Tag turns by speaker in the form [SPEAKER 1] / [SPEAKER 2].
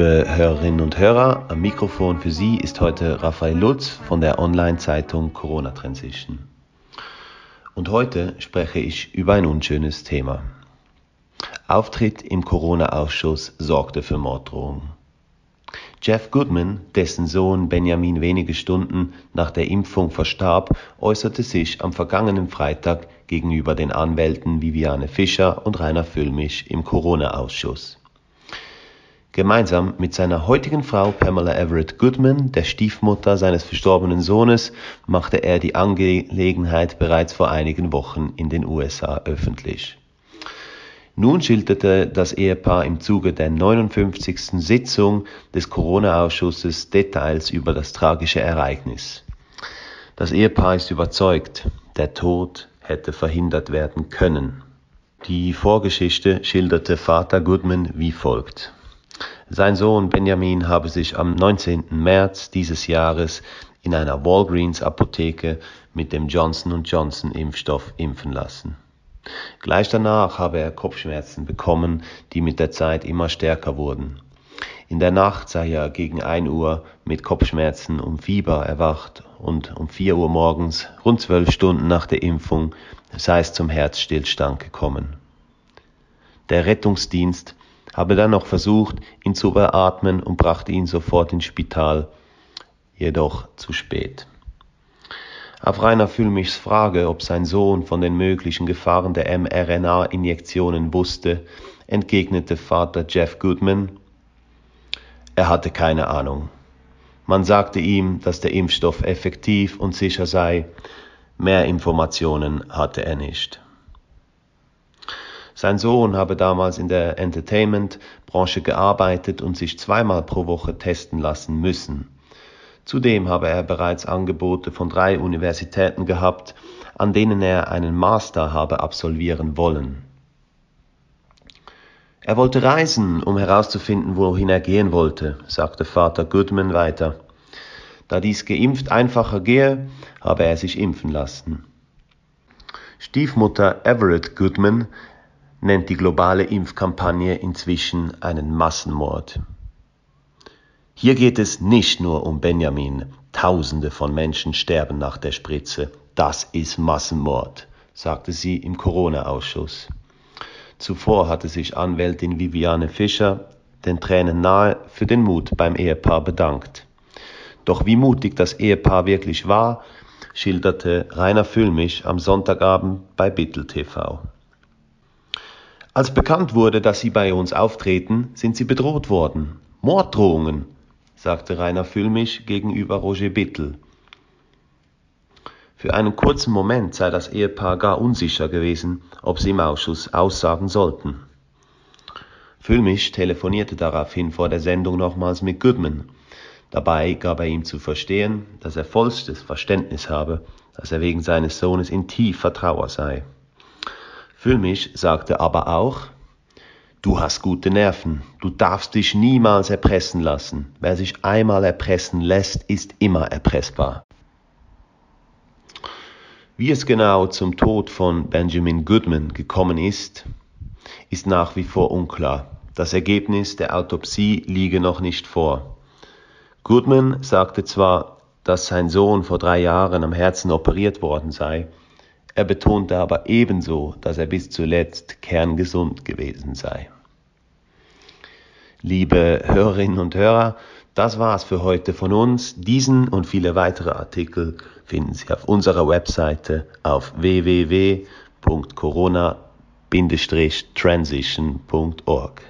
[SPEAKER 1] Liebe Hörerinnen und Hörer, am Mikrofon für Sie ist heute Raphael Lutz von der Online-Zeitung Corona Transition. Und heute spreche ich über ein unschönes Thema. Auftritt im Corona-Ausschuss sorgte für Morddrohungen. Jeff Goodman, dessen Sohn Benjamin wenige Stunden nach der Impfung verstarb, äußerte sich am vergangenen Freitag gegenüber den Anwälten Viviane Fischer und Rainer Füllmich im Corona-Ausschuss. Gemeinsam mit seiner heutigen Frau Pamela Everett Goodman, der Stiefmutter seines verstorbenen Sohnes, machte er die Angelegenheit bereits vor einigen Wochen in den USA öffentlich. Nun schilderte das Ehepaar im Zuge der 59. Sitzung des Corona-Ausschusses Details über das tragische Ereignis. Das Ehepaar ist überzeugt, der Tod hätte verhindert werden können. Die Vorgeschichte schilderte Vater Goodman wie folgt. Sein Sohn Benjamin habe sich am 19. März dieses Jahres in einer Walgreens Apotheke mit dem Johnson Johnson Impfstoff impfen lassen. Gleich danach habe er Kopfschmerzen bekommen, die mit der Zeit immer stärker wurden. In der Nacht sei er gegen 1 Uhr mit Kopfschmerzen und Fieber erwacht und um 4 Uhr morgens, rund zwölf Stunden nach der Impfung, sei es zum Herzstillstand gekommen. Der Rettungsdienst habe dann noch versucht, ihn zu beatmen und brachte ihn sofort ins Spital, jedoch zu spät. Auf Rainer Füllmichs Frage, ob sein Sohn von den möglichen Gefahren der mRNA-Injektionen wusste, entgegnete Vater Jeff Goodman, er hatte keine Ahnung. Man sagte ihm, dass der Impfstoff effektiv und sicher sei, mehr Informationen hatte er nicht. Sein Sohn habe damals in der Entertainment-Branche gearbeitet und sich zweimal pro Woche testen lassen müssen. Zudem habe er bereits Angebote von drei Universitäten gehabt, an denen er einen Master habe absolvieren wollen. Er wollte reisen, um herauszufinden, wohin er gehen wollte, sagte Vater Goodman weiter. Da dies geimpft einfacher gehe, habe er sich impfen lassen. Stiefmutter Everett Goodman nennt die globale Impfkampagne inzwischen einen Massenmord. Hier geht es nicht nur um Benjamin. Tausende von Menschen sterben nach der Spritze. Das ist Massenmord, sagte sie im Corona-Ausschuss. Zuvor hatte sich Anwältin Viviane Fischer den Tränen nahe für den Mut beim Ehepaar bedankt. Doch wie mutig das Ehepaar wirklich war, schilderte Rainer Füllmich am Sonntagabend bei Bittel TV. Als bekannt wurde, dass Sie bei uns auftreten, sind Sie bedroht worden. Morddrohungen, sagte Rainer Füllmich gegenüber Roger Bittel. Für einen kurzen Moment sei das Ehepaar gar unsicher gewesen, ob sie im Ausschuss aussagen sollten. Füllmich telefonierte daraufhin vor der Sendung nochmals mit Goodman. Dabei gab er ihm zu verstehen, dass er vollstes Verständnis habe, dass er wegen seines Sohnes in tiefer Trauer sei. Füllmich sagte aber auch, du hast gute Nerven, du darfst dich niemals erpressen lassen. Wer sich einmal erpressen lässt, ist immer erpressbar. Wie es genau zum Tod von Benjamin Goodman gekommen ist, ist nach wie vor unklar. Das Ergebnis der Autopsie liege noch nicht vor. Goodman sagte zwar, dass sein Sohn vor drei Jahren am Herzen operiert worden sei, er betonte aber ebenso, dass er bis zuletzt kerngesund gewesen sei. Liebe Hörerinnen und Hörer, das war's für heute von uns. Diesen und viele weitere Artikel finden Sie auf unserer Webseite auf www.corona-transition.org.